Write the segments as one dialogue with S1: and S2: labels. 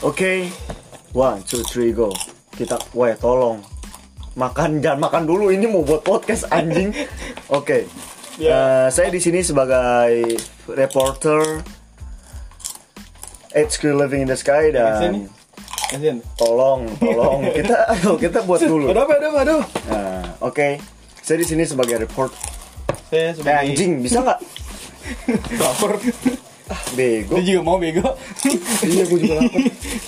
S1: Oke, one, two, three, go. Kita, weh, tolong. Makan, jangan makan dulu. Ini mau buat podcast anjing. Oke, Eh, saya di sini sebagai reporter HQ Living in the Sky dan tolong, tolong kita, ayo kita buat dulu.
S2: Aduh, aduh, aduh.
S1: Nah, Oke, saya di sini sebagai report.
S2: Saya
S1: Eh
S2: sebagai
S1: anjing, bisa nggak? Bego.
S2: Dia juga mau bego.
S1: Iya, gue juga lapar.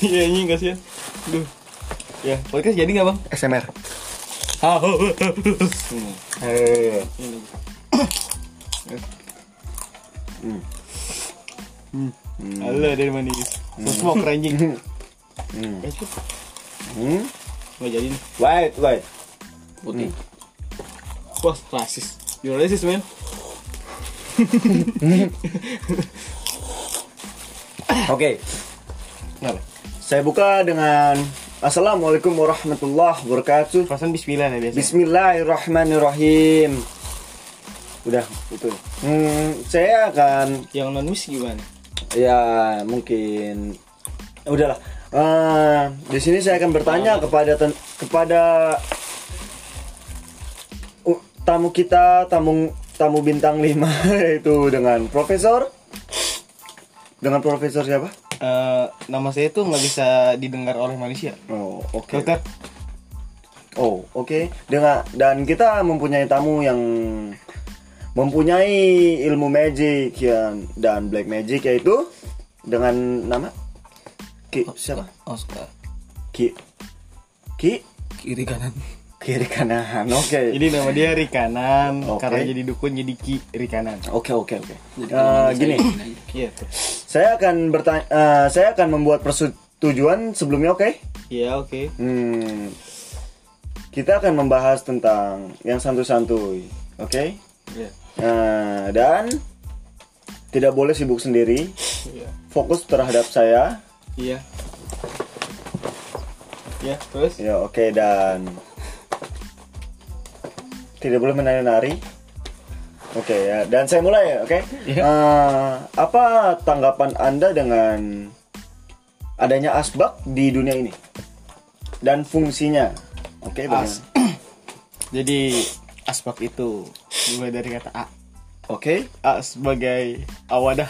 S2: Iya anjing kasihan. Duh. Ya, podcast jadi nggak bang?
S1: SMR.
S2: Ah,
S1: Hei.
S2: Halo dari manis. Smoke anjing.
S1: Hmm.
S2: Eh, cut.
S1: Hmm?
S2: Nggak jadi nih.
S1: Wait, wait.
S2: Putih. Wah, rasis. You're racist, man.
S1: Oke,
S2: Kenapa?
S1: saya buka dengan Assalamualaikum warahmatullahi wabarakatuh.
S2: Perasaan bismillah nih biasa.
S1: Bismillahirrahmanirrahim. Udah, itu. Hmm, saya akan
S2: Yang non gimana?
S1: ya mungkin udahlah. Eh, di sini saya akan bertanya kepada ten- kepada uh, tamu kita, tamu tamu bintang 5 yaitu dengan Profesor dengan Profesor siapa?
S2: Eh, nama saya tuh nggak bisa didengar oleh manusia.
S1: Oh, oke.
S2: Dokter.
S1: Oh, oke. Dengan dan kita mempunyai tamu yang mempunyai ilmu magic yang dan black magic yaitu dengan nama Ki siapa?
S3: Oscar
S1: Ki Ki
S3: kiri kanan
S1: kiri kanan. Oke.
S2: Jadi nama dia Rikanan.
S1: Oke.
S2: Karena jadi dukun jadi Ki Rikanan.
S1: Oke, oke, oke. Eh, gini,
S3: saya.
S2: Iya
S1: saya akan bertanya eh, saya akan membuat persetujuan sebelumnya, oke?
S2: Iya oke.
S1: Hmm. Kita akan membahas tentang yang santuy-santuy, oke?
S2: Iya.
S1: Nah, dan tidak boleh sibuk sendiri.
S2: Iya.
S1: Fokus terhadap saya.
S2: Iya. Ya terus?
S1: Ya, oke dan tidak boleh menari-nari. Oke ya, dan saya mulai ya, oke?
S2: Iya.
S1: Eh, apa tanggapan Anda dengan adanya asbak di dunia ini dan fungsinya? Oke,
S2: As.
S1: bagaimana?
S2: Jadi asbak itu mulai dari kata A.
S1: Oke.
S2: A sebagai awadah.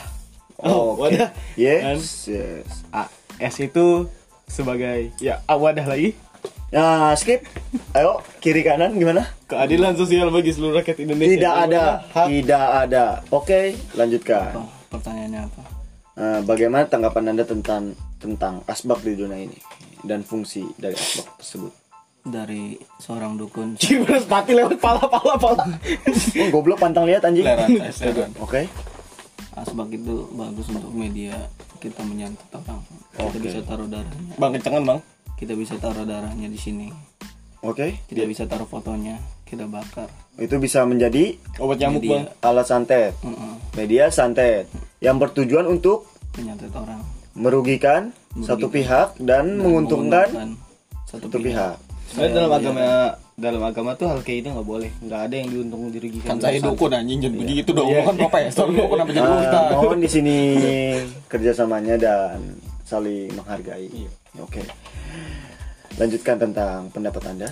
S1: Oh, oke.
S2: wadah.
S1: Yes, yes.
S2: A. S itu sebagai ya awadah lagi.
S1: Nah, skip. Ayo, kiri kanan gimana?
S2: Keadilan sosial bagi seluruh rakyat Indonesia.
S1: Tidak ada,
S2: Hak.
S1: tidak ada. Oke, lanjutkan.
S3: Apa? Pertanyaannya apa?
S1: Eh, bagaimana tanggapan anda tentang tentang asbak di dunia ini dan fungsi dari asbak tersebut?
S3: Dari seorang dukun
S2: Ciberes pati lewat pala pala pala.
S1: Oh, goblok pantang lihat anjing. Oke.
S3: Asbak itu bagus untuk media kita menyantet orang. Kita
S1: Oke.
S3: bisa taruh darahnya.
S2: Bang kencengan bang.
S3: Kita bisa taruh darahnya di sini.
S1: Oke.
S3: Kita bisa taruh fotonya. Kita bakar.
S1: Itu bisa menjadi
S2: Obat nyamuk
S3: Media.
S2: bang.
S1: alat santet.
S3: Heeh.
S1: Media santet yang bertujuan untuk
S3: menyantet orang.
S1: merugikan, satu pihak dan, menguntungkan
S3: satu
S1: satu pihak.
S2: Sebenarnya dalam agama dalam agama tuh hal kayak itu nggak boleh. Nggak ada yang diuntung dirugikan.
S3: Kan saya dukun anjing jangan begitu dong.
S2: Iya.
S3: Lu kan profesor lu kenapa jadi
S1: Ah,
S3: ustaz?
S1: mohon di sini kerjasamanya dan saling menghargai.
S2: Iya.
S1: Oke. Lanjutkan tentang pendapat anda.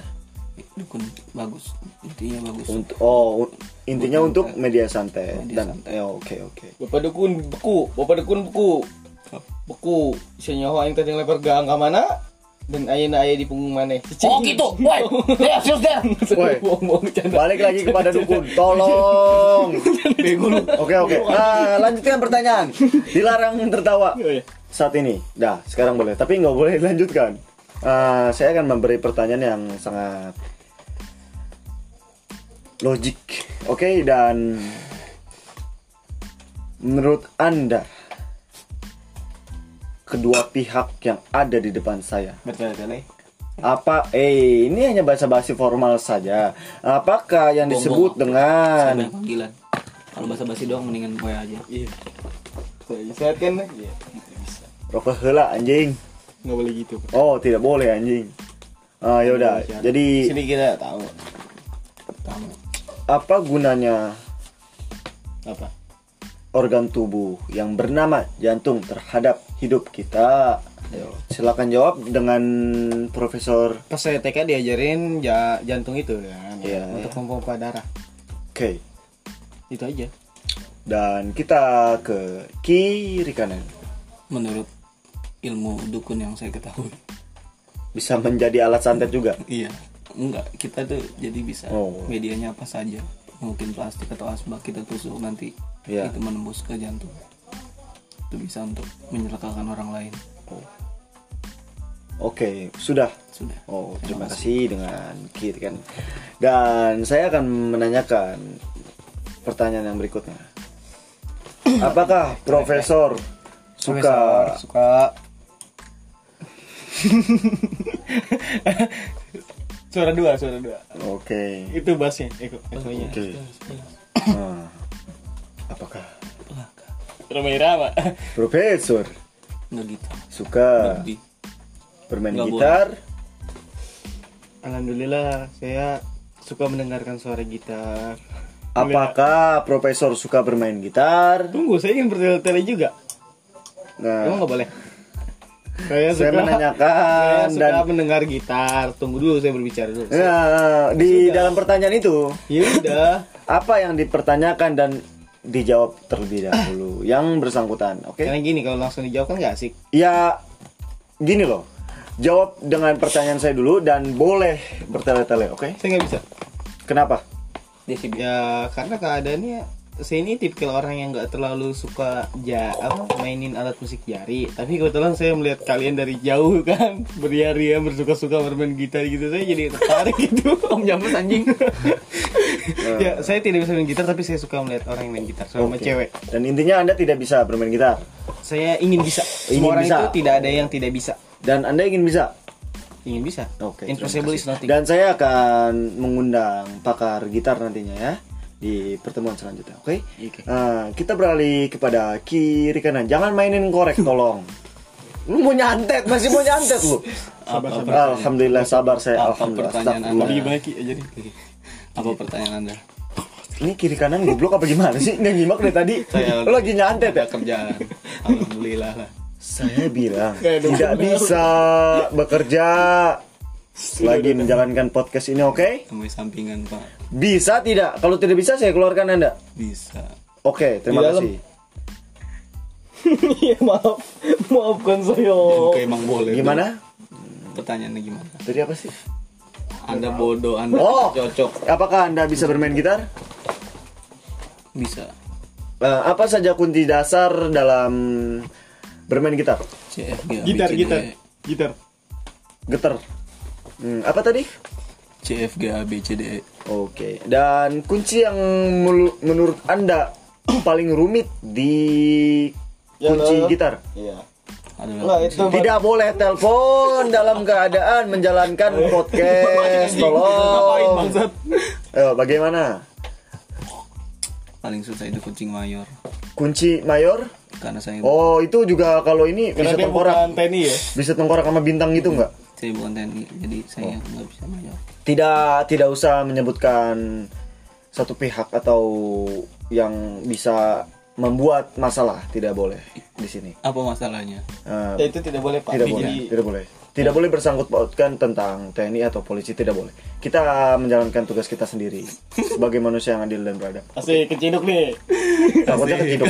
S3: Dukun bagus. Intinya bagus.
S1: Untuk oh intinya
S3: Bukan,
S1: untuk
S3: bukan.
S1: media santet
S3: Media
S1: dan
S3: santet.
S1: ya oke oke.
S2: Bapak dukun beku, bapak dukun beku. Beku, bisa nyawa yang tadi lempar gang ke mana? Dan ayana ayah di punggung mana?
S3: Oh gitu. Woi. Ya, serius deh.
S1: Balik lagi kepada dukun. Tolong. Oke oke. Nah, lanjutkan pertanyaan. Dilarang tertawa
S2: Oh, iya.
S1: Saat ini. Dah, sekarang boleh. Tapi nggak boleh dilanjutkan. Ah, saya akan memberi pertanyaan yang sangat logik. Oke, dan menurut Anda kedua pihak yang ada di depan saya
S2: Bertele-tele.
S1: apa eh ini hanya bahasa basi formal saja apakah yang disebut dengan
S3: panggilan. Kalau bahasa basi doang mendingan gue aja.
S2: Iya. Saya sehat kan? Iya. Bisa.
S1: rokok hela anjing
S2: Nggak boleh gitu.
S1: oh tidak boleh anjing ah yaudah
S2: Iya,
S1: jadi
S2: Sini kita tahu.
S3: Pertama.
S1: apa gunanya
S2: Apa?
S1: organ tubuh yang bernama jantung terhadap hidup kita Ayo, silakan jawab dengan Profesor.
S2: Pas saya TK diajarin ja- jantung itu kan,
S1: Iya,
S2: untuk
S1: iya.
S2: memompa darah.
S1: Oke.
S2: Itu aja.
S1: Dan kita ke kiri kanan.
S3: Menurut ilmu dukun yang saya ketahui.
S1: Bisa menjadi alat santet juga.
S3: Iya. Enggak, kita tuh jadi bisa
S1: Oh.
S3: medianya apa saja. Mungkin plastik atau asbak kita tusuk nanti
S1: Iya.
S3: itu menembus ke jantung. Itu bisa untuk menyelakakan orang lain.
S1: Oke, sudah.
S3: Sudah.
S1: Oh, terima kasih dengan kiri kan. Dan saya akan menanyakan pertanyaan yang berikutnya. Apakah Profesor suka?
S2: Suka. Suara dua suara dua.
S1: Oke.
S2: itu bassnya Eko ekonya.
S1: Oke. Nah, apakah?
S2: Romero apa
S1: Profesor.
S3: Gitu.
S1: suka
S3: Lebih.
S1: bermain
S3: Nggak
S1: gitar?
S2: Alhamdulillah saya suka mendengarkan suara gitar
S1: Apakah Profesor suka bermain gitar?
S2: tunggu saya ingin bertele-tele juga.
S1: Nah,
S2: emang nggak boleh? Saya,
S1: saya
S2: suka-
S1: menanyakan
S2: saya suka
S1: dan
S2: mendengar gitar. Tunggu dulu saya berbicara dulu.
S1: Nah, di dalam pertanyaan itu
S2: ya udah.
S1: apa yang dipertanyakan dan dijawab terlebih dahulu? Yang bersangkutan, oke?
S2: karena gini kalau langsung dijawab kan nggak asik.
S1: Ya gini loh. Jawab dengan pertanyaan saya dulu dan boleh bertele-tele, oke?
S2: saya nggak bisa.
S1: Kenapa?
S2: Ya karena keadaannya saya ini tipikal orang yang nggak terlalu suka ja apa mainin alat musik jari. Tapi kebetulan saya melihat kalian dari jauh kan beria-ria bersuka-suka bermain gitar gitu. Saya jadi tertarik gitu. Om anjing. Ya saya tidak bisa main gitar tapi saya suka melihat orang yang main gitar sama
S1: Oke.
S2: cewek.
S1: Dan intinya Anda tidak bisa bermain gitar?
S2: Saya ingin bisa.
S1: Ingin
S2: semua orang
S1: bisa.
S2: itu tidak ada yang tidak bisa.
S1: Dan Anda ingin bisa.
S2: Ingin bisa
S1: Oke.
S2: impossible is nothing
S1: Dan saya akan mengundang pakar gitar nantinya ya di pertemuan selanjutnya, oke?
S2: Oke.
S1: Nah, kita beralih kepada kiri kanan. Jangan mainin korek, tolong. Lu mau nyantet, masih mau nyantet lu.
S3: Apa, apa,
S1: Alhamdulillah sabar saya.
S3: Apa
S1: Alhamdulillah.
S3: pertanyaan. Anda?
S2: bagi aja nih
S3: apa pertanyaan Anda?
S1: Ini kiri kanan goblok apa gimana sih? Nggak nyimak dari tadi.
S3: Saya-
S1: Lu lagi nyantet ya?
S3: Kerjaan. Alhamdulillah lah.
S1: Saya bilang tidak bisa bekerja lagi menjalankan podcast ini, oke?
S3: Temui sampingan Pak.
S1: Bisa tidak? Kalau tidak bisa saya keluarkan Anda.
S3: Bisa.
S1: Oke, terima
S2: Di dalam.
S1: kasih.
S2: Iya maaf maafkan saya
S3: Oke emang boleh.
S1: Gimana?
S3: Pertanyaannya gimana?
S1: Tadi apa sih?
S3: Anda bodoh, Anda
S1: Oh.
S3: cocok.
S1: Apakah Anda bisa bermain gitar?
S3: Bisa.
S1: Eh, apa saja kunci dasar dalam bermain gitar?
S3: C F G A B
S2: gitar gitar
S3: E.
S2: gitar
S1: Getar. Hmm, apa tadi?
S3: C F G A B C D E.
S1: Oke. Dan kunci yang menurut Anda paling rumit di
S2: Ya,
S1: kunci
S2: lo.
S1: gitar?
S2: iya Enggak, itu
S1: Tidak boleh telepon dalam keadaan menjalankan podcast.
S2: ngapain
S1: Tolong.
S2: bangsat
S1: Ayo, bagaimana?
S3: paling susah itu kucing mayor
S1: Kunci mayor?
S3: Karena saya
S1: Oh, itu juga kalau ini
S2: karena
S1: bisa tengkorak.
S2: TNI ya
S1: Bisa tengkorak sama bintang gitu nggak?
S3: saya bukan TNI jadi saya
S1: Oh.
S3: nggak bisa mayor
S1: Tidak tidak usah menyebutkan satu pihak atau yang bisa membuat masalah, tidak boleh di sini.
S3: apa masalahnya
S1: Eh,
S2: ya itu tidak boleh pak
S1: tidak
S2: Jadi-
S1: boleh, tidak boleh. Tidak boleh bersangkut pautkan tentang TNI atau polisi tidak boleh. Kita menjalankan tugas kita sendiri sebagai manusia yang adil dan beradab.
S2: asik keciduk nih
S1: Takutnya keciduk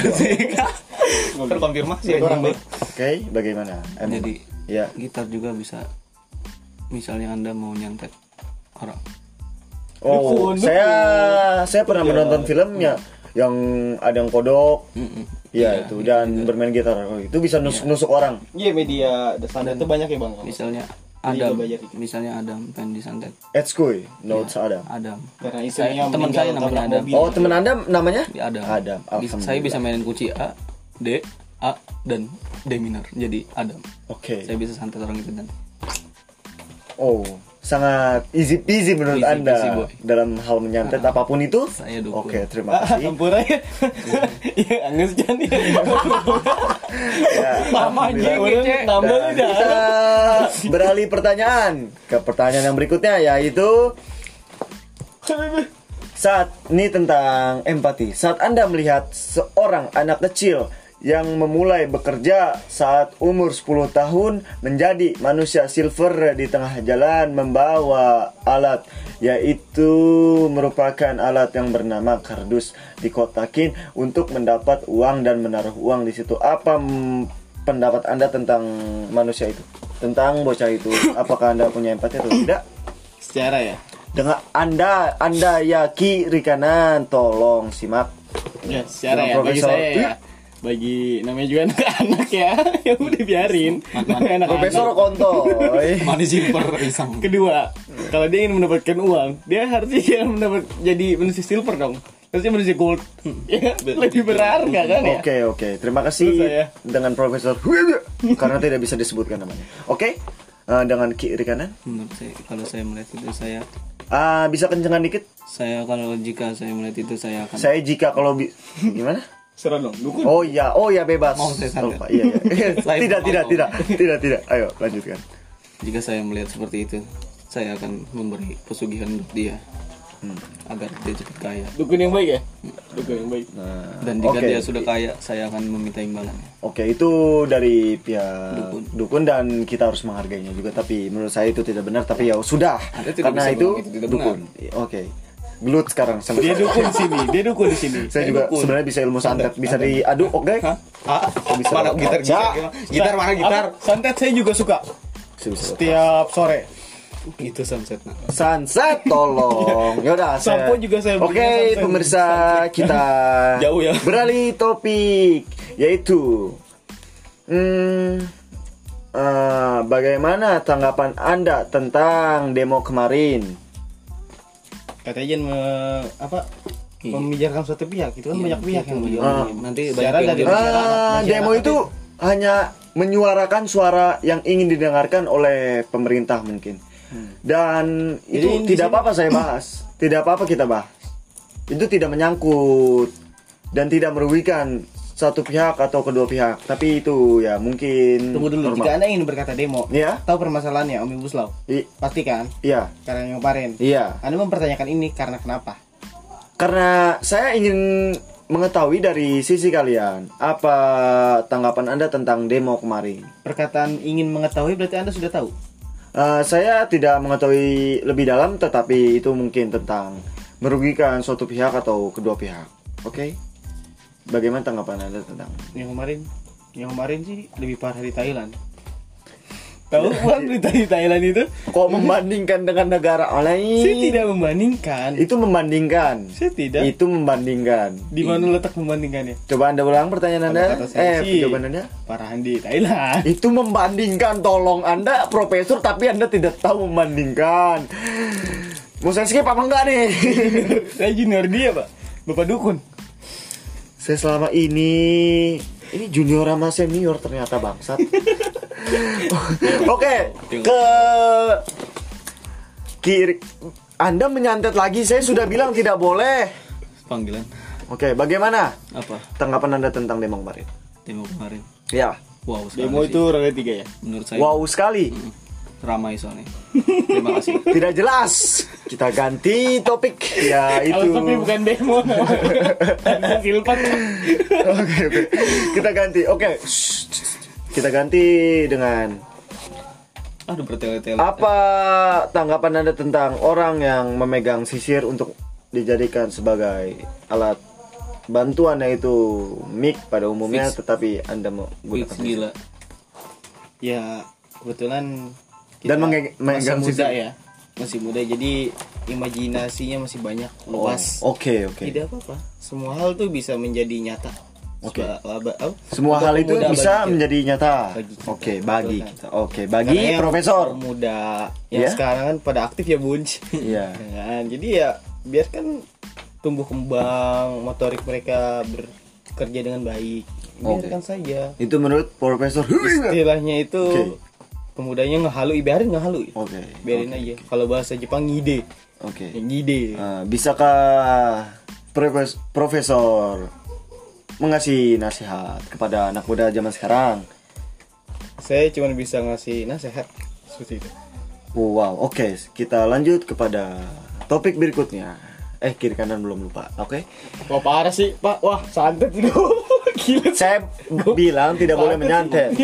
S3: terkonfirmasi
S2: orang baik
S1: Oke, bagaimana? Emang?
S3: jadi
S1: ya.
S3: gitar juga bisa misalnya anda mau nyantet orang
S1: Oh,
S2: Dukun,
S1: saya saya pernah
S2: Ya.
S1: menonton filmnya yang ada yang kodok,
S3: Mm-mm.
S1: ya itu dan bermain gitar. Oh, itu bisa nus nusuk orang.
S2: iya media standar itu banyak ya bang
S3: misalnya Adam misalnya Adam pengen disantet
S1: Edskoy, notes Adam.
S3: Adam
S2: karena istrinya
S3: teman saya namanya Adam.
S2: mobil.
S1: Oh, teman Anda namanya?
S3: Di Adam
S1: Adam.
S3: Bisa- saya bisa mainin kunci A D A dan D minor jadi Adam
S1: Oke.
S3: saya bisa santet orang itu dan
S1: Oh, sangat easy peasy menurut
S3: Easy
S1: Anda
S3: peasy, boy.
S1: dalam hal menyantet apa pun itu?
S3: Saya dukung.
S1: Oke, terima kasih.
S2: Ampun aja Iya angus jangan
S1: Ya,
S2: Mama aja
S1: kita beralih pertanyaan ke pertanyaan yang berikutnya yaitu saat ini tentang empati. Saat Anda melihat seorang anak kecil yang memulai bekerja saat umur 10 tahun menjadi manusia silver di tengah jalan membawa alat yaitu merupakan alat yang bernama kardus dikotakin untuk mendapat uang dan menaruh uang di situ. Apa pendapat Anda tentang manusia itu? Tentang bocah itu? Apakah Anda punya empati atau tidak?
S2: Secara ya.
S1: Dengan Anda Anda ya kiri kanan tolong simak.
S2: Ya, secara
S1: Dengan
S2: ya bagi saya ya. Bagi namanya juga anak-anak ya. Ya udah biarin. Anak-anak.
S1: Profesor Kontoy.
S3: Money silver iseng.
S2: Kedua, kalau dia ingin mendapatkan uang, dia harusnya dia mendapat jadi manusia silver dong. Harusnya manusia gold. Ya, lebih berharga kan ya.
S1: Oke oke, terima kasih
S2: saya.
S1: dengan Profesor karena tidak bisa disebutkan namanya. Oke, eh, dengan kiri kanan,
S3: Menurut saya, kalau saya melihat itu saya,
S1: Ah, bisa kencengan dikit.
S3: saya kalau jika saya melihat itu saya akan
S1: Saya jika kalau bi- gimana?
S2: Dong, dukun.
S1: Oh iya, oh iya bebas.
S3: Mau saya?
S1: Lupa, iya, iya.
S3: Saya
S1: tidak,
S3: mau.
S1: tidak, tidak, tidak, tidak. Ayo lanjutkan.
S3: jika saya melihat seperti itu, saya akan memberi pesugihan untuk dia
S1: Hmm.
S3: agar dia cepat kaya.
S2: Dukun yang baik ya? Dukun yang baik.
S1: Nah,
S3: Dan jika
S1: oke.
S3: dia sudah kaya, saya akan meminta imbalannya.
S1: Oke, itu dari pihak
S3: Dukun.
S1: dukun. dan kita harus menghargainya juga. Tapi menurut saya itu tidak benar. Tapi ya sudah,
S3: Anda tidak
S1: karena
S3: bisa
S1: itu
S3: itu tidak
S1: dukun. Oke, gelut sekarang sama
S2: Dia dukun sini, dia dukun di sini.
S1: Saya juga sebenarnya bisa ilmu santet, bisa diaduk, oke?
S3: Hah?
S1: Bisa
S3: Mana gitar gitar?
S1: Ya.
S3: Gitar mana gitar?
S2: Santet saya juga suka. Setiap sore.
S3: Itu sunset nah.
S1: Sunset tolong. Yaudah, saya.
S2: Sampo juga saya
S1: Oke,
S2: sunset.
S1: pemirsa kita
S3: Jauh ya.
S1: beralih topik yaitu hmm, eh, bagaimana tanggapan Anda tentang demo kemarin?
S2: Katanya jangan me- apa? Membicarakan suatu pihak, itu kan banyak pihak yang
S3: Iya,
S2: bilang.
S3: nanti
S2: Secara dari
S1: Ah, demo itu hanya menyuarakan suara yang ingin didengarkan oleh pemerintah mungkin. Dan
S2: Jadi
S1: itu tidak apa-apa saya bahas. Tidak apa-apa kita bahas. Itu tidak menyangkut dan tidak merugikan satu pihak atau kedua pihak. Tapi itu ya mungkin
S2: Tunggu dulu,
S1: normal.
S2: jika Anda ingin berkata demo,
S1: Iya.
S2: tahu permasalahannya Omnibus Law?
S1: I-
S2: Pasti kan?
S1: Iya.
S2: Karena yang kemarin.
S1: Iya.
S2: Anda mempertanyakan ini karena kenapa?
S1: Karena saya ingin mengetahui dari sisi kalian apa tanggapan Anda tentang demo kemarin.
S2: Perkataan ingin mengetahui berarti Anda sudah tahu.
S1: Uh, saya tidak mengetahui lebih dalam, tetapi itu mungkin tentang merugikan suatu pihak atau kedua pihak. Oke, bagaimana tanggapan anda tentang?
S2: Yang kemarin, yang kemarin sih lebih parah di Thailand. Tahu bukan berita di Thailand itu?
S1: Kok membandingkan dengan negara lain?
S2: Saya tidak membandingkan.
S1: Itu membandingkan.
S2: Saya tidak.
S1: Itu membandingkan.
S2: Di mana letak membandingkannya?
S1: Coba anda ulang pertanyaan anda. Eh,
S2: sih,
S1: jawaban anda?
S2: Parahan di Thailand.
S1: Itu membandingkan. Tolong anda profesor, tapi anda tidak tahu membandingkan. Mau saya skip apa enggak nih?
S2: Saya junior dia, Pak. Bapak dukun.
S1: Saya selama ini ini junior sama senior ternyata bangsat. Oke, ke kiri. Anda menyantet lagi. Saya sudah bilang tidak boleh.
S3: Panggilan
S1: Oke, bagaimana
S3: apa?
S1: tanggapan Anda tentang demo kemarin?
S3: Demo kemarin.
S1: Ya,
S3: Wow, sekali
S2: Demo
S3: sih.
S2: itu roda tiga ya.
S3: menurut saya
S1: wow sekali.
S3: Ramai soalnya. Terima kasih.
S1: Tidak jelas. Kita ganti topik. Ya itu.
S2: Kalau tapi bukan demo. Ada silpat.
S1: Oke, oke. Kita ganti. Oke. Shh, shh. Kita ganti dengan
S3: Aduh bertele-tele.
S1: Apa tanggapan Anda tentang orang yang memegang sisir untuk dijadikan sebagai alat bantuan yaitu mic pada umumnya
S3: Fix.
S1: tetapi Anda mau
S3: Fix gila.
S2: Ya, kebetulan
S1: Dan
S2: masih
S1: megang
S2: muda
S1: sisi-
S2: ya. Masih muda jadi imajinasinya masih banyak luas.
S1: Oh, Oke, oke.
S2: Tidak apa-apa. Semua hal tuh bisa menjadi nyata.
S1: Oke.
S2: Laba- apa?
S1: Semua hal itu bisa
S2: bagi-
S1: menjadi nyata.
S2: Bagi kita.
S1: Oke, bagi
S2: Betul, kan?
S1: kita. Oke, bagi profesor.
S2: muda yang
S1: Ya?
S2: sekarang kan pada aktif ya bunch
S1: Iya.
S2: Ya kan? jadi ya biarkan tumbuh kembang motorik mereka bekerja dengan baik
S1: Oke.
S2: biarkan saja
S1: Itu menurut profesor.
S2: istilahnya itu
S1: Oke.
S2: Pemudanya ngehalu biarin ngehalu
S1: Oke.
S2: biarin aja kalau bahasa Jepang ngide
S1: Oke.
S2: Ya, ngide
S1: Eh, bisakah profes- profesor mengasih nasihat kepada anak muda zaman sekarang?
S2: saya cuma bisa ngasih nasihat seperti itu
S1: wow, oke. Kita lanjut kepada topik berikutnya. Eh, kiri kanan belum lupa. Oke.
S2: wah parah sih pak wah santet itu Gila,
S1: Saya bilang tidak boleh menyantet.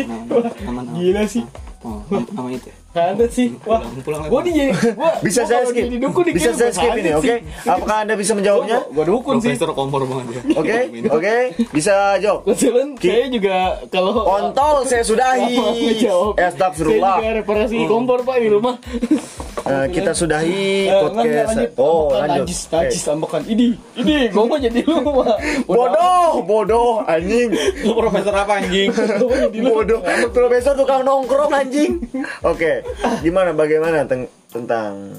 S2: Gila sih.
S3: Oh, nama, nama itu. ya?
S2: Ada sih. Wah,
S3: Pulang, pulang
S2: gua
S3: lagi.
S2: nih gua
S1: Bisa
S2: gua
S1: saya skip.
S2: dukun
S1: Bisa saya
S2: gua
S1: skip ini, oke?
S2: sih.
S1: Apakah Anda bisa menjawabnya?
S2: Gua dukun sih.
S3: Profesor kompor banget ya.
S1: Oke, oke, bisa jawab.
S2: Kebetulan saya juga kalau
S1: Kontol saya sudahi. Astagfirullah.
S2: Saya juga reparasi kompor Pak di rumah.
S1: Eh, kita sudahi
S2: Eh, enggak, enggak,
S1: podcast.
S2: lanjut.
S1: Oh, lanjut.
S2: Najis, najis,
S1: Eh,
S2: ambekan. Ini, ini, gua mau jadi lu.
S1: Bodoh, bodoh, anjing.
S3: Lu profesor apa anjing?
S1: Bodoh. Profesor tukang nongkrong anjing. Oke, gimana bagaimana teng- tentang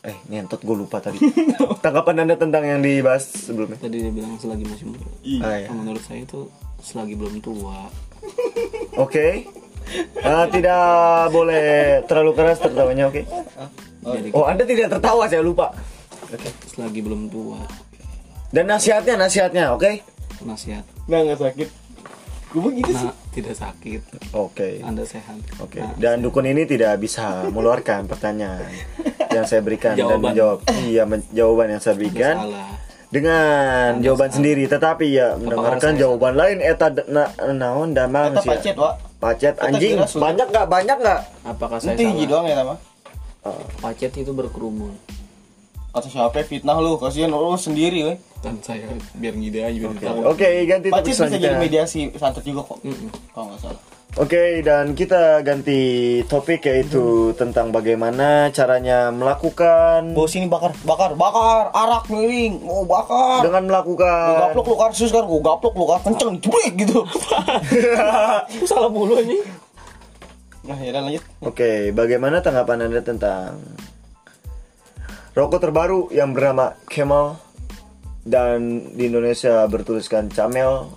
S1: eh nyentot gue lupa tadi. Tanggapan Anda tentang yang dibahas sebelumnya?
S3: Tadi dia bilang selagi masih muda.
S1: Ah, iya.
S3: Menurut saya itu selagi belum tua.
S1: Oke. Eh, tidak boleh terlalu keras tertawanya, oke?
S3: Jadi
S1: Oh, Anda tidak tertawa, saya lupa. Oke.
S3: selagi belum tua.
S1: Dan nasihatnya, nasihatnya, oke?
S3: Nasihat.
S2: Nggak, nggak sakit. Gua begitu sih.
S3: Nah, tidak sakit.
S1: Oke.
S3: Anda sehat.
S1: Oke.
S3: Nah,
S1: Dan dukun ini tidak bisa mengeluarkan pertanyaan yang saya berikan dan
S3: Jawaban.
S1: menjawab. Iya, men- jawaban yang saya berikan.
S3: salah.
S1: dengan jawaban sendiri tetapi ya mendengarkan jawaban lain eta na, naon damang sih
S2: pacet, Pak.
S1: Pacet
S2: Kata
S1: anjing
S2: Pak.
S1: banyak nggak banyak nggak
S3: Apakah saya salah?
S2: doang ya, nama.
S3: Pacet itu berkerumun.
S2: Kata siapa fitnah lu, kasihan lu sendiri, weh.
S3: Dan saya biar ngide aja biar
S1: oke ganti topik
S2: Pacet bisa jadi mediasi santet juga kok.
S3: Mm-mm.
S2: Kalau nggak salah.
S1: Oke dan kita ganti topik yaitu tentang bagaimana caranya melakukan
S2: Bawa sini bakar, bakar, bakar, arak miring, mau bakar.
S1: dengan melakukan
S2: gaplok lu karsus kan, gua gaplok lu kan kenceng gitu.
S3: Itu salah mulu ini.
S2: Nah, ya lanjut.
S1: Oke, bagaimana tanggapan Anda tentang rokok terbaru yang bernama Camel dan di Indonesia bertuliskan Camel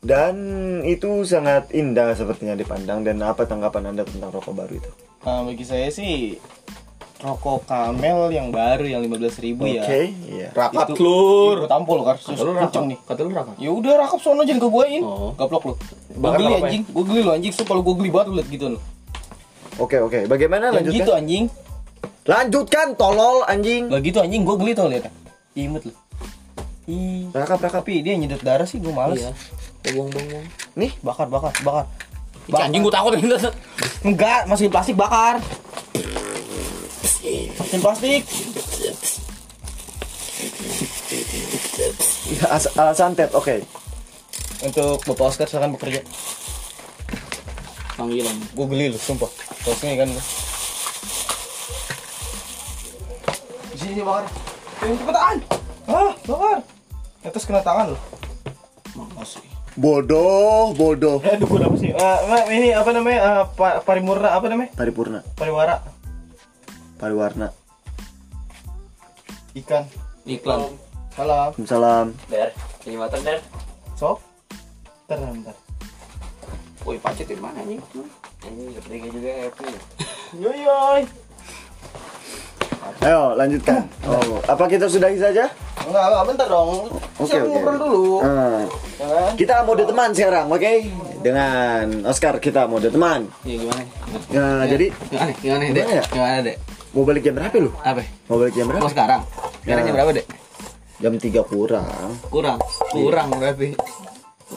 S1: dan itu sangat indah sepertinya dipandang dan apa tanggapan Anda tentang rokok baru itu?
S2: Nah, bagi saya sih rokok Camel yang baru yang 15.000
S1: Oke,
S2: ya.
S1: iya.
S3: Rakat
S2: Itu-
S3: lur.
S2: Gua tampol karsus
S3: Kata lu
S2: nih.
S3: Kata lu rakat.
S2: Ya udah rakap sono jangan ke guain.
S3: Oh.
S2: Gaplok lu. Gua geli
S3: apa,
S2: anjing, gua geli lu anjing, so kalau gua geli banget lu liat gitu lu.
S1: Oke, oke. Bagaimana
S2: Yang gitu
S1: lanjutkan?
S2: anjing.
S1: Lanjutkan tolol anjing.
S2: Lah gitu anjing gua geli tau liat. Imut lu. Ih.
S1: Rakap, rakap.
S2: Tapi dia nyedot darah sih gua males.
S3: Iya. Buang buang buang.
S1: Nih,
S2: Bakar, bakar, bakar.
S3: Ih, Anjing gua takut ini.
S2: Enggak, masih plastik bakar. Mesin plastik.
S1: as ala santet. Oke.
S2: Untuk Bapak Oscar silakan bekerja.
S3: Panggilan.
S2: Gue geli lu, sumpah. Terus ini kan. Di sini bakar. Cepetan. Ah, bakar. Atas kena tangan lu.
S1: Bodoh, bodoh.
S2: Eh, dukun apa sih? Ah, Ma, ini apa namanya? Ah, pa- parimurna apa namanya?
S1: Paripurna,
S2: Pariwara.
S1: pariwarna.
S2: Ikan.
S3: Iklan.
S2: Salam.
S1: Salam.
S4: Der, ini motor der.
S2: Sok. Bentar.
S3: Woi, pacet di mana anjing?
S4: Ini bertiga juga happy.
S2: Yoi, yoi.
S1: Ayo, lanjutkan. Oh, apa kita sudahi saja?
S2: Enggak, enggak, bentar dong.
S1: Oke, oke.
S2: ngobrol dulu.
S1: Ah.
S2: Ya kan?
S1: Kita mode teman sekarang, oke? Dengan Oscar kita mode teman.
S3: Iya gimana?
S1: Nah, jadi
S3: Gimana? Gimana, Dek?
S1: Gimana ya?
S3: Gimana, Dek?
S1: mau balik jam berapa lu?
S3: Apa?
S1: Mau balik jam berapa?
S3: sekarang. Sekarang
S1: Ya.
S3: jam berapa, Dek?
S1: Jam 3 kurang.
S3: Kurang. Kurang berarti.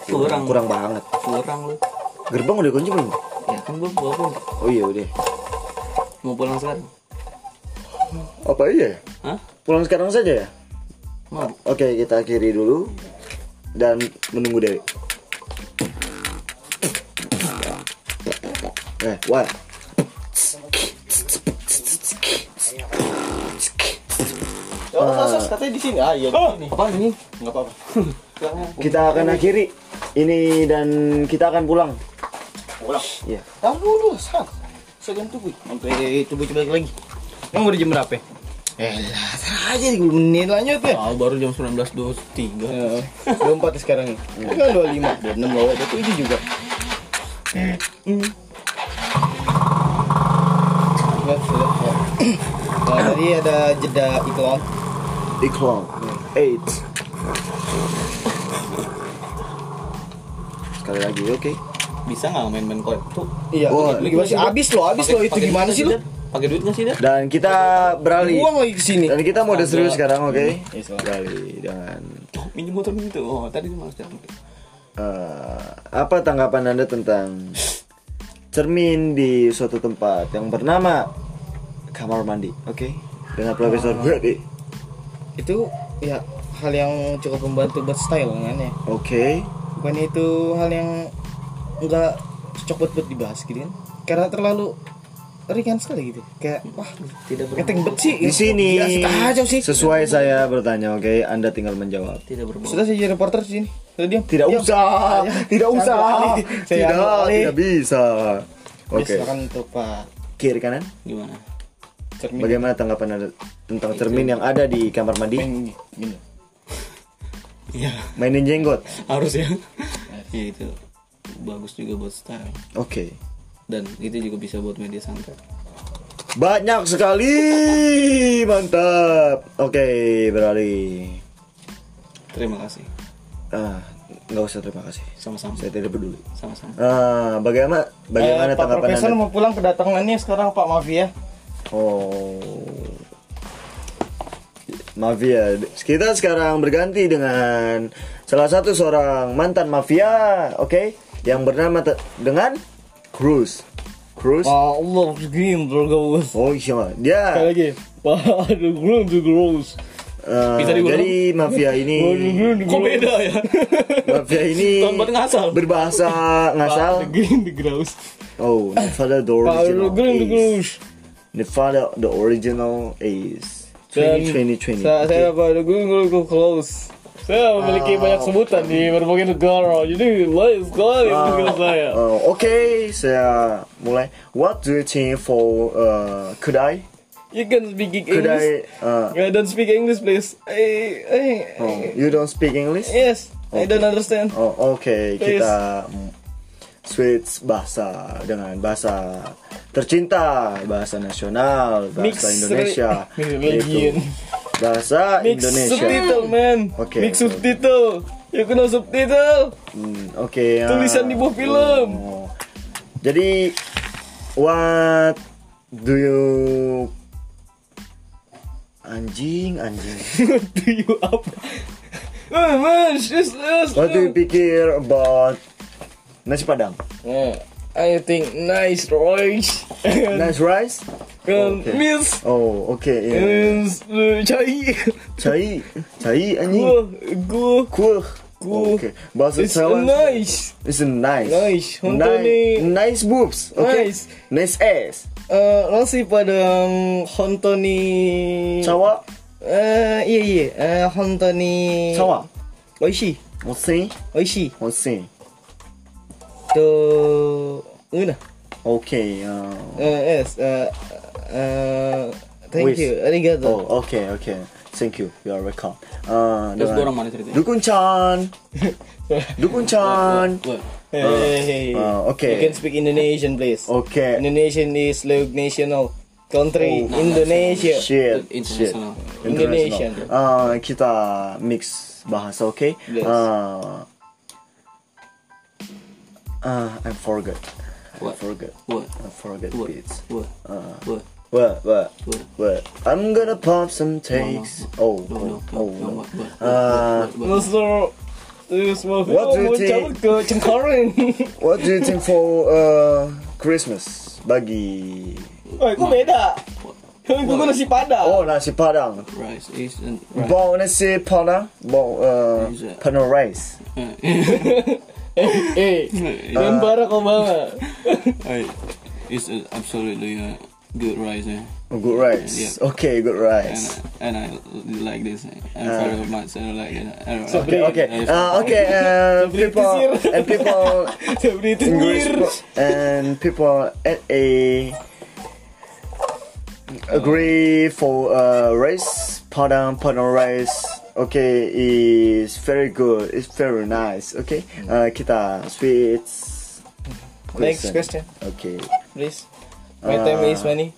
S3: Kurang.
S1: Kurang banget.
S3: Kurang lu.
S1: Gerbang udah kunci belum?
S3: Ya kan gua gua pun
S1: Oh iya udah.
S3: mau pulang sekarang.
S1: Apa iya ya?
S3: Hah?
S1: Pulang sekarang saja ya?
S3: Mau.
S1: Oke, kita akhiri dulu dan menunggu Dewi. Eh, what?
S2: Oh, sos, katanya di sini. Ah, iya di sini.
S3: Apa ini?
S2: Enggak apa-apa.
S1: Kita akan akhiri ini dan kita akan pulang.
S2: Pulang.
S1: Iya.
S2: Tahu dulu, sat. Saya ganti gue. Sampai coba-coba lagi. Emang udah jam berapa? Eh, lah, aja 30 menit lanjut ya.
S3: Ah, baru jam 19.23.
S2: Ya, 24 sekarang nih. Ini kan 25, 26 loh, 27 juga. Hmm. Ya, sudah. ya. Nah, tadi ada jeda iklan.
S1: Iklan. Eight. Sekali lagi, oke.
S3: Bisa nggak main-main kode tuh?
S2: Iya,
S1: Oh,
S2: lagi masih habis loh, habis loh itu gimana sih lu?
S3: Pakai duit nggak sih dah?
S1: Dan kita beralih.
S2: Uang lagi ke sini.
S1: Dan kita mode serius sekarang, oke?
S2: Yes, Pak.
S1: Beralih dengan
S3: Oh, minjem motor itu. Oh, tadi malas jalan.
S1: eh, apa tanggapan anda tentang cermin di suatu tempat yang bernama kamar mandi, oke? Dengan Profesor Brady,
S2: Itu ya hal yang cukup membantu buat style kan ya.
S1: oke?
S2: Bukan itu hal yang enggak cocok buat buat dibahas gitu kan. Karena terlalu ringan sekali gitu. Kayak wah
S3: Tidak ber
S2: keteng bet sih.
S1: Di sini
S2: Ya, asik aja sih.
S1: sesuai saya bertanya, oke? Anda tinggal menjawab.
S3: tidak berbau.
S2: Sudah saya jadi reporter di sini. Sudah diam.
S1: Tidak
S2: Diam.
S1: usah,
S2: Ya,
S1: tidak
S2: saya
S1: usah.
S2: Saya
S1: tidak,
S2: alih.
S1: tidak bisa.
S2: Ya,
S1: Oke,
S2: silakan untuk Pak
S1: kiri kanan.
S3: Gimana?
S2: Cermin.
S1: Bagaimana tanggapan anda tentang cermin yang ada di kamar mandi?
S2: Gini.
S3: Iya,
S1: Mainin jenggot.
S3: harus ya. ya itu bagus juga buat style.
S1: Oke.
S3: Dan itu juga bisa buat media santet.
S1: Banyak sekali, mantap. Oke, beralih.
S3: Terima kasih.
S1: Ah, nggak usah terima kasih.
S3: Sama-sama.
S1: Saya tidak peduli.
S3: Sama-sama.
S1: Ah, bagaimana bagaimana
S2: Eh, Pak
S1: tanggapan
S2: Profesor
S1: anda?
S2: mau pulang kedatangannya sekarang Pak Mafia.
S1: Oh. Mafia. Kita sekarang berganti dengan salah satu seorang mantan mafia, oke, yang bernama te- Cruz. Cruz.
S2: Allah green terus.
S1: Oh iya, dia
S2: lagi. Pak ada green
S1: eh,
S3: Bisa diulang?
S1: jadi mafia ini
S3: Kok beda ya?
S1: mafia ini
S3: Tempat ngasal.
S1: berbahasa ngasal.
S2: Green the gross.
S1: Oh, Nevada the original
S2: green the
S1: is
S2: gross.
S1: Nevada the original is
S2: Dan
S1: 2020.
S2: Saya, saya Pak the green the close. Saya memiliki banyak sebutan di berbagai negara, jadi lain sekali dengan saya.
S1: Uh, Oke, saya mulai. What do you think for uh, kedai?
S2: You can speak English.
S1: Kedai. Uh,
S2: I don't speak English, please. I, I,
S1: oh, you don't speak English?
S2: yes, I don't understand.
S1: Oh, oke.
S2: Please.
S1: Kita switch bahasa dengan bahasa tercinta, bahasa nasional, bahasa
S2: Mix
S1: Indonesia.
S2: Religion.
S1: Bahasa
S2: Mix
S1: Indonesia.
S2: subtitle, man.
S1: Oke,
S2: Mix
S1: oke.
S2: subtitle. You know subtitle.
S1: Hmm, Oke. ya.
S2: Tulisan di bawah film.
S1: Oh. Jadi, what do you anjing anjing?
S2: What do you apa? Oh.
S1: What do you pikir about nasi padang?
S2: Yeah, I think nice rice. And,
S1: Nice rice?
S2: and
S1: Okay.
S2: miss.
S1: Oh, oke. ya.
S2: And uh, cai.
S1: Cai, cai anjing.
S2: Gua, gua.
S1: Kuh.
S2: Kuh.
S1: Oke. Bahasa
S2: It's
S1: Thailand.
S2: nice.
S1: It's nice.
S2: Nice. Untuk
S1: Nice,
S2: nih.
S1: nice boobs. Oke.
S2: Nice.
S1: Nice ass.
S2: Uh, nasi padang hontoni.
S1: Cawa.
S2: Eh, iya iya. Eh, hontoni.
S1: Cawa.
S2: Oishi.
S1: Osin.
S2: Oishi.
S1: Osin.
S2: To. Una.
S1: Oke. uh,
S2: Uh, yes. Uh, uh, thank
S1: Wish.
S2: you. Arigato.
S1: Oh, oke, oke. Thank you. You are welcome. Uh,
S3: Terus
S1: dengan-
S3: gue orang mana ceritanya?
S1: Dukun Chan. Dukun Chan.
S3: Gue.
S2: Hey, hey, hey.
S1: uh, okay.
S2: You can speak Indonesian, please.
S1: Oke.
S2: Indonesian is League National country.
S1: Oh,
S2: Indonesia.
S1: Shit.
S3: International.
S1: Shit.
S2: Indonesian.
S1: Uh, kita mix bahasa, oke?
S2: Yes.
S1: Uh, uh, I forgot. I
S3: What?
S1: forgot.
S3: What?
S1: I forgot
S3: What?
S1: beats.
S3: What?
S1: Uh,
S3: What?
S1: what? What?
S3: What?
S1: What? I'm gonna pump some takes. Oh,
S3: No, no,
S1: oh,
S3: no,
S1: oh,
S3: no,
S1: no.
S3: what, what,
S1: Uh,
S3: what, what, what,
S2: Master, this mafia
S1: What do you
S2: mau
S1: think?
S2: cabut ke Cengkareng.
S1: What do you think for uh, Christmas bagi?
S2: Wah, itu beda. Itu nasi padang.
S1: Oh nasi padang.
S3: Rice is and rice.
S1: Bau nasi padang. Bau uh,
S3: Is it-
S1: panel rice.
S2: Eh, dan Barack Obama.
S3: It's uh, absolutely a good rice, eh?
S1: Oh, good rice.
S3: Yeah.
S1: Okay, good rice.
S3: and I like this. eh? And very much I like it. I don't
S2: So.
S1: Okay, okay.
S3: Yes.
S1: Uh, okay. Uh, people and people English and people at a agree for uh, rice padang padang rice. Okay, is very good. It's very nice. Okay, uh, kita switch.
S2: Next question,
S1: Okay.
S2: please. My time is money.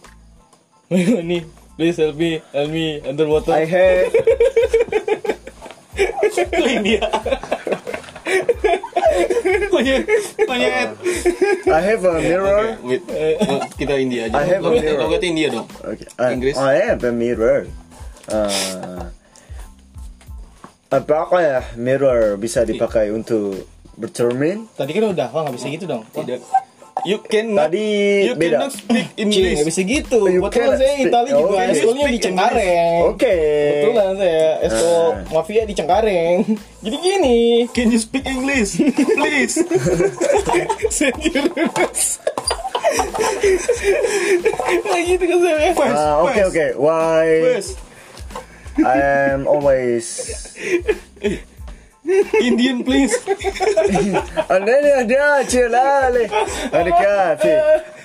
S2: My money. Please help me, help me underwater.
S1: I have
S3: Banyak banyak.
S1: I have a mirror.
S3: Wait, oh, kita India aja.
S1: I have a mirror.
S3: Logatnya India dong.
S1: Okay. I,
S3: Inggris.
S1: I have a mirror. Uh, apakah ya mirror bisa dipakai untuk bercermin?
S2: Tadi kan udah, wah nggak bisa gitu dong.
S3: Tidak. You cannot.
S1: Tadi
S3: you
S1: beda.
S3: cannot speak
S2: Cie,
S3: English.
S2: nggak bisa gitu.
S1: You cannot
S2: saya Itali juga,
S1: Oh, you
S2: eskolnya di Cengkareng.
S1: Oke.
S2: Kebetulan saya esko
S1: Ah.
S2: mafia di Cengkareng. Jadi gini.
S3: Can you speak English, please?
S2: Serius. Nah gitu kan saya.
S1: Ah, Oke oke. Why
S3: Wes,
S1: I am always
S3: Indian, please.
S1: Anene ada celale. Ada kafe.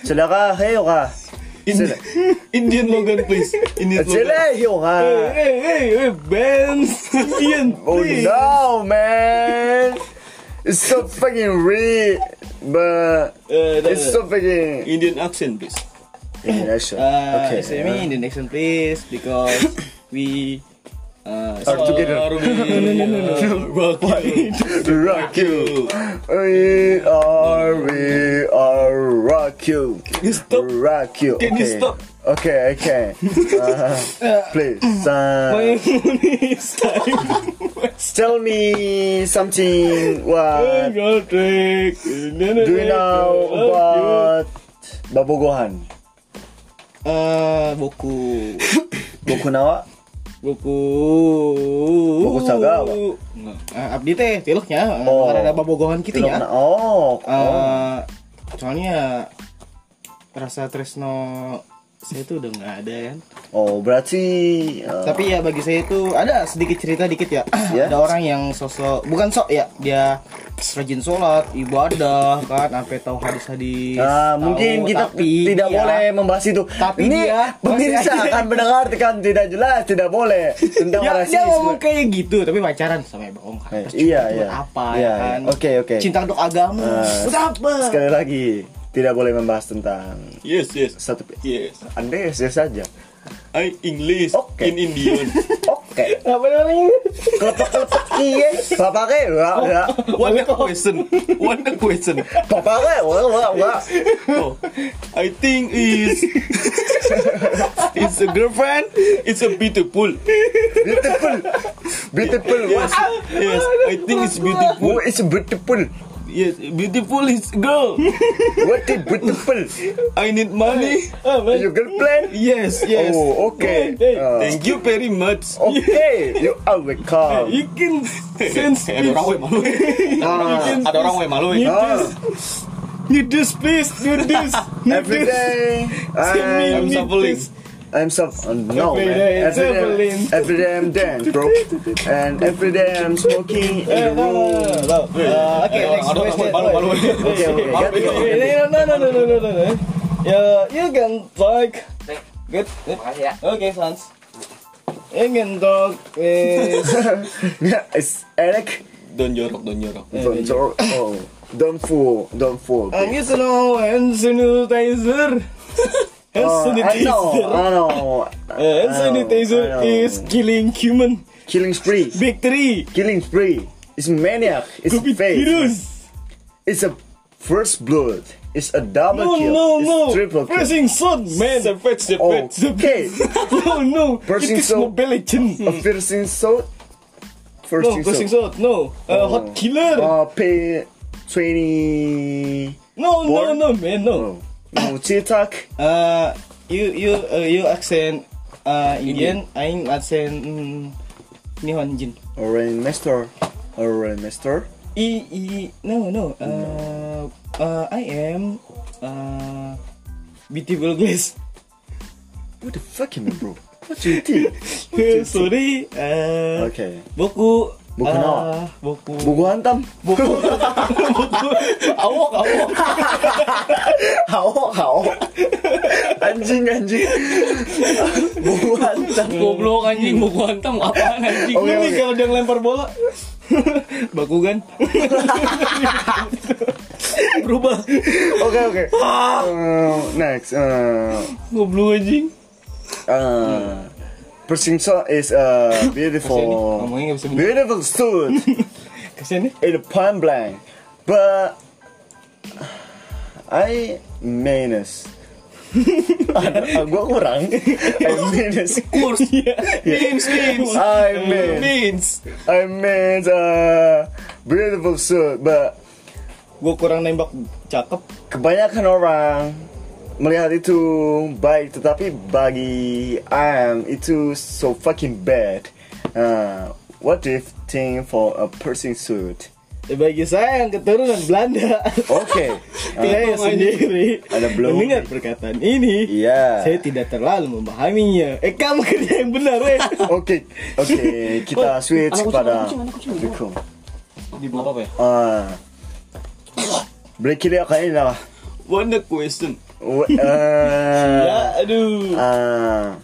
S1: Celaka heo
S3: ka. Indian Logan, please. Indian Logan.
S1: Celale heo ka.
S2: Hey, hey, hey, Ben. Indian,
S1: oh,
S2: please.
S1: Oh no, man. It's so fucking real, but
S2: uh,
S1: it's so fucking
S3: Indian accent, please.
S1: Indian accent.
S2: Uh,
S1: okay.
S2: Semi uh. Indian accent, please, because. we uh,
S1: Are together
S3: Are we- Rock you.
S1: Rock you We are We are rock you
S3: Can you stop?
S1: Rock you
S3: Can you
S1: Okay.
S3: stop?
S1: Okay I can uh, Please uh,
S2: my money is time.
S1: Tell me something what do you know about Babogohan?
S2: Uh, boku,
S1: Boku nawa?
S2: Boku,
S1: Boku Sagawa.
S2: Uh, abdi teh tiluknya,
S1: Oh.
S2: oh. ada babogohan gitu
S1: Tidak
S2: ya.
S1: Oh, oh.
S2: Uh, soalnya rasa Tresno saya tuh udah nggak ada kan.
S1: oh berarti uh,
S2: Tapi ya bagi saya itu ada sedikit cerita dikit ya.
S1: Ya.
S2: ada orang yang sosok bukan sok ya, dia rajin sholat, ibadah kan, sampai tahu hadis-hadis.
S1: Ah,
S2: tahu,
S1: mungkin kita
S2: tapi
S1: tidak
S2: dia-
S1: boleh membahas itu.
S2: Tapi
S1: Ini
S2: dia
S1: pemirsa akan mendengarkan tidak jelas, tidak boleh tentang
S2: Ya, dia ngomong kayak gitu, tapi pacaran sama Ibu Om kan.
S1: Eh,
S2: Terus
S1: iya, iya.
S2: apa
S1: Iya,
S2: ya kan?
S1: iya. Oke, oke.
S2: Cinta untuk agama.
S1: Ah,
S2: Buat apa?
S1: Sekali lagi, tidak boleh membahas tentang
S3: Yes, yes.
S1: satu
S3: Yes.
S1: Anda ya saja.
S3: I English
S1: Oke.
S3: in Indian.
S1: Oke.
S2: Apa namanya?
S1: Kelepek-kelepek kiye. Bapaknya wah, wah.
S3: What a question. What a question.
S1: Bapaknya wah, wah, wah.
S3: Oh, I think is it's a girlfriend. It's a beautiful.
S1: Beautiful. Beautiful.
S3: Yes, yes. I think it's beautiful.
S1: Oh, it's beautiful.
S3: Yes, beautiful is girl.
S1: What is beautiful?
S3: I need money.
S1: Your girlfriend?
S3: Yes, yes.
S1: Oh, okay.
S2: Hey,
S1: Uh,
S3: Thank you very much.
S1: Okay, you are welcome.
S2: You can sense
S3: Eh, ada orang we malu.
S1: Ah.
S3: Ada orang we malu.
S1: Ah,
S2: Need this please, need this. Need
S1: every
S2: this.
S1: day
S2: Send me,
S1: I'm,
S2: need
S3: suffering.
S2: this.
S1: I'm so oh, no
S2: Every
S1: man.
S2: day,
S1: Every
S2: suffering.
S1: day, every day I'm dance, bro, and every day I'm smoking in the
S2: no, no,
S1: room.
S2: no, no. Uh, okay, next
S3: orang- ada orang
S2: question.
S3: malu, malu.
S1: Okay, okay,
S3: Malu,
S1: got.
S2: Eh, No, no, no, no, no, no, no. Yeah, you can talk. Good, good. Okay, Sans. You can talk with...
S1: Yeah, it's Eric.
S3: Don jorok, don jorok.
S1: Don't jor- oh, don't fool, don't fool.
S2: I'm used to know hand sanitizer. Hand
S1: Oh, I know. I know.
S2: Uh, hand
S1: I know, I know.
S2: is killing human.
S1: killing spree.
S2: Victory.
S1: Killing spree. It's maniac. It's
S2: Covid
S1: fake.
S2: virus.
S1: It's a first blood. It's a double
S2: No,
S1: kill.
S2: no,
S1: it's
S2: no.
S1: triple kill.
S2: Pressing sword, man.
S3: Sepet,
S1: the
S3: sepet.
S1: okay.
S2: no, no.
S1: Pressing
S2: it is Legend.
S1: a piercing sword. First
S2: No, pressing sword. No. Uh, hot killer.
S1: Uh, pay twenty.
S2: no, no, no, man. No.
S1: Oh, no, TikTok.
S2: Uh, you, you, uh, you accent uh, Indian. I'm accent mm, Nihonjin.
S1: Orange Master. Orange Master.
S2: I, I, no, no. Uh, uh, I am uh, beautiful glass.
S1: What the fuck you mean, bro? What you think?
S2: Sorry. Uh,
S1: Okay.
S2: Boku.
S1: Boku
S2: uh,
S1: nawa?
S2: Boku.
S1: Buku hantam.
S2: Boku. awok, awok.
S1: Hao, hao. Anjing, anjing. Buku hantam.
S3: Goblok anjing, buku hantam apaan anjing?
S1: Oke,
S2: Ini kalau dia ngelempar bola. Bakugan. Berubah.
S1: Oke, oke. Uh, next. Uh,
S2: Goblok anjing.
S1: uh, Persing so is a beautiful,
S2: bisa bener.
S1: beautiful suit in a point blank. but I minus. Ada, gua kurang. I minus.
S3: Course. Means, means.
S1: I mean,
S3: Means.
S1: I mean, uh, beautiful suit, but
S2: Gue kurang nembak cakep.
S1: kebanyakan orang melihat itu baik, tetapi bagi I am itu so fucking bad. Uh, what do you think for a piercing suit?
S2: Ya, bagi saya yang keturunan Belanda.
S1: Oke,
S2: saya
S1: uh,
S2: sendiri
S1: Ada belum.
S2: mendengar perkataan ini.
S1: Iya.
S2: Saya tidak terlalu memahaminya. Eh kamu kerja yang benar, eh.
S1: Oke, oke, kita switch dukung.
S3: Di apa apa ya?
S1: Ah, berikutnya kayaknya lah.
S3: What the question?
S1: Uh,
S2: ya, aduh.
S1: uh,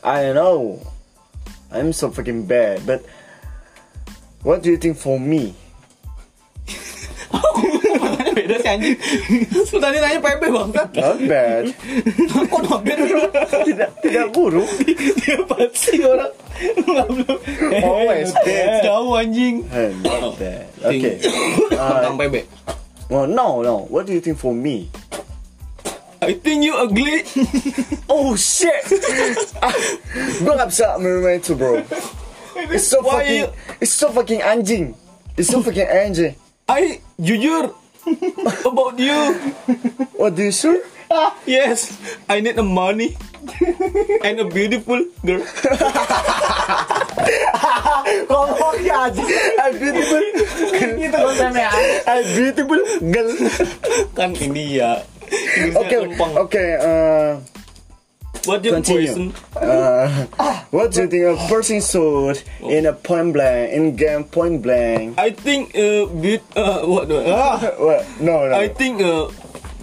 S1: I don't know. I'm so fucking bad, but what do you think for me?
S3: Beda sih anjing. Lu tadi nanya PB bangsat.
S1: Not bad.
S3: Kok not bad?
S1: tidak tidak buruk.
S2: Dia pasti orang belum.
S1: Always bad.
S3: Jauh anjing.
S1: Eh, Not bad. Okay.
S3: Tentang
S1: Uh,
S3: PB.
S1: well, no, no. What do you think for me?
S3: I think you ugly.
S1: Oh shit! ah, gue gak bisa menerima itu bro. It's so
S3: Why
S1: fucking,
S3: you-
S1: it's so fucking anjing. It's so fucking anjing.
S3: I jujur about you.
S1: What do you sure?
S3: Yes, I need a money and a beautiful girl.
S1: Ngomongnya anjing. I'm beautiful.
S2: Itu konsepnya.
S1: I'm beautiful girl.
S3: Kan ini ya.
S1: Okay, okay. Uh,
S3: What your
S1: continue.
S3: question?
S1: Uh, what do you think of person sword in a point blank in game point blank?
S3: I think uh, bit uh, what do ah,
S1: What? No, no.
S3: I think uh,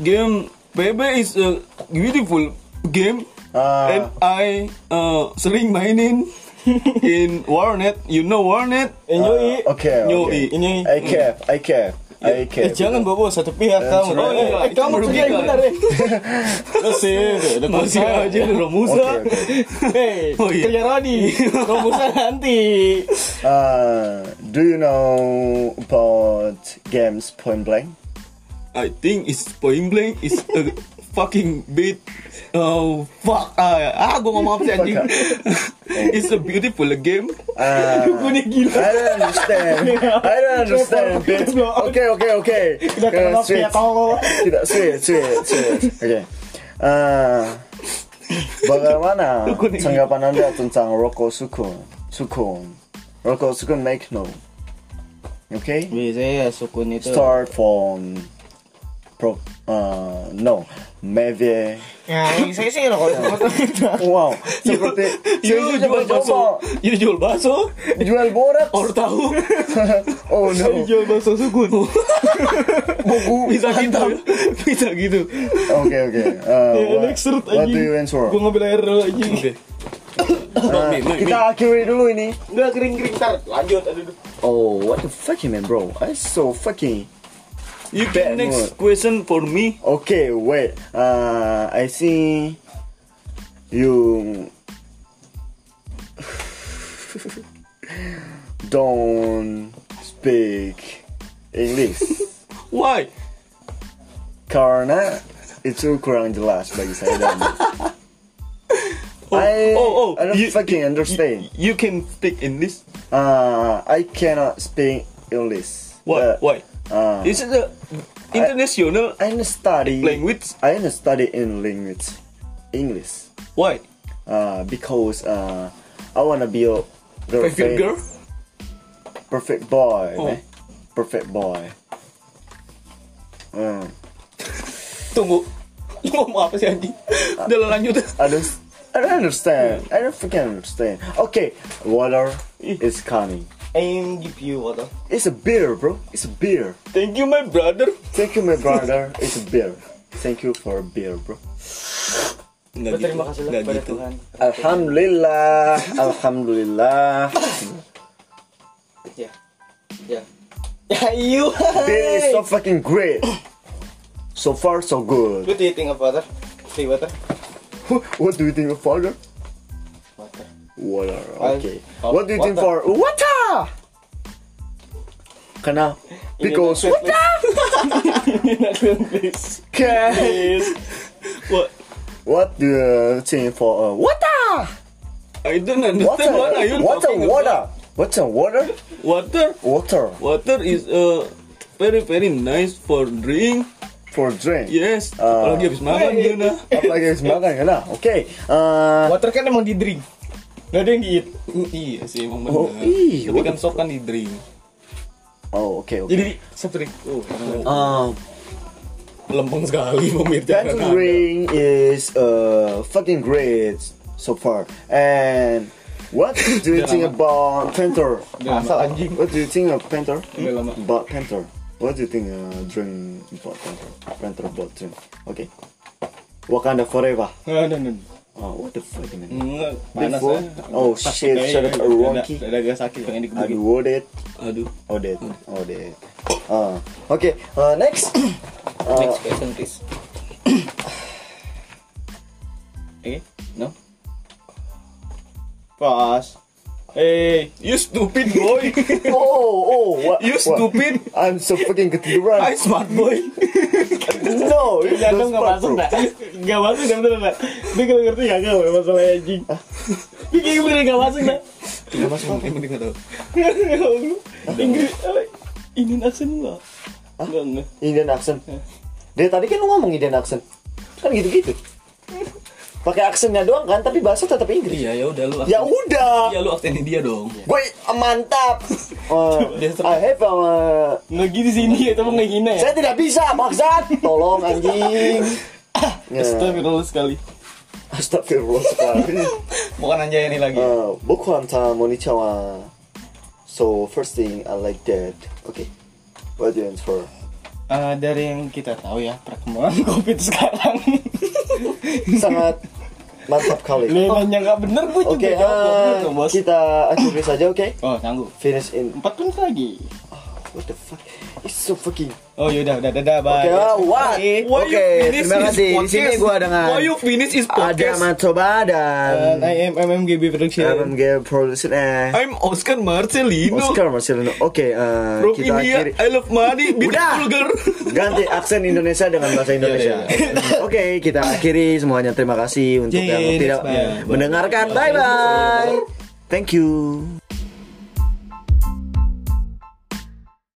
S3: game PB is a beautiful game
S1: Ah.
S3: and I uh, sering mainin in Warnet. You know Warnet?
S2: Enjoy.
S1: Okay,
S3: Nyoi.
S1: okay.
S2: Ini.
S1: I cap, I cap, I
S2: Eh, jangan bawa satu pihak kamu.
S1: right.
S2: Eh, eh, kamu kerja yang
S3: merugikan.
S2: benar, eh. Masih, ada
S3: Masih aja Romusa.
S1: Okay, okay.
S2: Hei,
S3: Oh, iya.
S2: kerja Rodi. Romusa nanti.
S1: Uh, do you know about games point blank?
S3: I think it's point blank is a fucking bit. Oh fuck! Ah, ah gue ngomong apa sih anjing? it's a beautiful game.
S1: Uh,
S2: Gue gila.
S1: I don't understand. I don't understand. Okay, okay, okay. Uh,
S2: kenal ya kau.
S1: Tidak, switch, switch, switch. Okay. Uh, bagaimana tanggapan anda tentang Roko Sukun? Sukun. Roko Sukun make no. Okay.
S2: Biasanya ya sukun itu.
S1: Start from pro. Uh, no. Maybe.
S2: Ya, saya sih kalau
S1: Wow. Seperti
S3: You
S1: saya
S3: jual bakso, you jual bakso,
S1: jual borak.
S3: or tahu?
S1: Oh no.
S2: jual bakso sukun.
S1: Buku.
S3: Bisa gitu, bisa gitu.
S1: Oke oke. Uh,
S2: Ya,
S1: what,
S2: next
S1: what do
S2: anjing.
S1: you answer?
S2: Gue ngambil air dulu anjing.
S3: Oke.
S1: Uh,
S3: Me, me, me.
S1: kita akhiri dulu ini.
S2: Enggak kering-kering tar. Lanjut aduh.
S1: Oh, what the fucking man, bro? I so fucking.
S3: You can next question for me.
S1: Okay, wait. Uh, I see you don't speak English
S3: Why?
S1: karena itu kurang jelas bagi saya dan
S3: Oh,
S1: I,
S3: oh, oh,
S1: I don't
S3: you-
S1: fucking understand.
S3: You can speak English.
S1: Uh, I cannot speak English.
S3: Why? Why?
S1: Uh,
S3: Is it a international
S1: I study
S3: language?
S1: I study in language English.
S3: Why?
S1: Uh, because uh, I wanna be a
S3: Favorite girl?
S1: perfect boy,
S3: Oh.
S1: man. perfect boy. Uh,
S3: Tunggu. Lu ngomong apa sih anjing? Udah lah, lanjut.
S1: I don't, I don't understand. I don't fucking understand. Okay, water is coming.
S2: Aim give you water.
S1: It's a beer, bro. It's a beer.
S3: Thank you my brother.
S1: Thank you, my brother. It's a beer. Thank you for a beer, bro.
S3: Enggak gitu.
S2: Terima kasih
S3: Nggak gitu.
S2: Tuhan.
S1: Alhamdulillah, Alhamdulillah.
S2: Ya. Ya. Ya, you.
S1: Beer is so fucking great. So far, so good.
S2: What do you think of water? Free water?
S1: What do you think of water?
S2: Water.
S1: Water. Okay.
S2: uh,
S1: What do you think for
S2: water.
S1: water? Karena because
S2: Ini nakal, please.
S1: Okay.
S2: Please.
S3: What?
S1: What do you think for uh, water?
S3: I don't understand
S1: Water.
S3: what are you
S1: Water.
S3: talking
S1: Water.
S3: about.
S1: What's a water?
S3: Water.
S1: Water
S3: Water is uh, very very nice for drink.
S1: for drink.
S3: Yes.
S1: Ah.
S3: Apalagi habis makan
S2: Hey.
S3: gimana?
S1: Apalagi habis makan kan? Oke. uh,
S2: Water kan emang di drink. Gak ada yang eat.
S3: iya sih emang
S1: Oh,
S3: benar.
S1: iya.
S3: Tapi kan sok kan di drink.
S1: oh, oke oke.
S2: Jadi seperti oh,
S1: Um,
S3: Lempeng sekali pemirsa.
S1: that drink is uh fucking great so far. And what do you think about Panther?
S2: asal anjing.
S1: What do you think of Panther? About Panther. What do you think uh, drink about Panther? Panther about drink. Okay. Wakanda forever.
S2: Nah, nah, nah.
S1: Oh, what the fuck man?
S2: Panas
S1: Before?
S2: ya.
S1: Oh, shit, shut up.
S2: Dada agak sakit pengen dikebukin.
S1: Aduh, what it?
S3: Aduh.
S1: Oh, dead. Oh, dead. Uh, okay, uh, next. Uh,
S2: Next question please. Eh, no? Pas. Hey,
S3: You stupid boy.
S1: oh, oh, what?
S3: You
S1: what?
S3: stupid.
S1: I'm so fucking ketiduran.
S3: I smart boy.
S1: no, it's
S2: Jantung
S1: not
S2: gak masuk dah Gak masuk dah bener dah Dia kalau ngerti ya gak masalah anjing Dia kayak bener gak masuk dah
S1: Gak masuk?
S3: Emang dia nggak tahu.
S2: Inggris eh, Ini aksen enggak Enggak enggak
S1: Indian accent. Dari tadi kan lu ngomong Indian accent. Kan gitu-gitu. Pakai aksennya doang kan, tapi bahasa tetap Inggris.
S3: Iya ya udah lu.
S1: Ya udah.
S3: Iya lu aksenin dia dong.
S1: Gue mantap. Uh, I have uh,
S2: Nggak gitu sih ini Itu mah ngehina ya
S1: saya tidak bisa maksud. Tolong anjing. Ya.
S2: Astagfirullah sekali
S1: Astagfirullah sekali.
S3: Bukan anjay ini lagi.
S1: Uh, Bokwanta Monichawa. So first thing I like that. Okay. What do you answer?
S2: Eh, Dari yang kita tahu ya Perkembangan covid sekarang
S1: Sangat mantap kali.
S2: Lu nanya nggak bener gue juga
S1: Oke,
S2: jawab
S1: uh,
S2: bos
S1: kita akhiri saja, oke?
S2: Oh sanggup
S1: Finish in.
S2: Empat menit lagi
S1: What the fuck? It's so fucking.
S2: Oh yaudah udah dadah bye
S1: Oke, ah, what?
S3: Why
S1: Oke, terima kasih. Di sini gua dengan
S3: Why you finish is
S1: ada
S3: podcast?
S1: Matoba
S2: And
S1: dan
S2: I am MMGB Production
S1: MMG Production eh
S3: I'm Oscar Marcelino.
S1: Oscar Marcelino. Oke, eh,
S3: From
S1: kita
S3: India,
S1: akhiri.
S3: I love money,
S1: Udah.
S3: girl.
S1: Ganti aksen Indonesia dengan bahasa Indonesia. Oke, kita akhiri semuanya. Terima kasih untuk
S2: Yeay,
S1: yang tidak
S2: bye.
S1: mendengarkan. Bye bye. Thank you.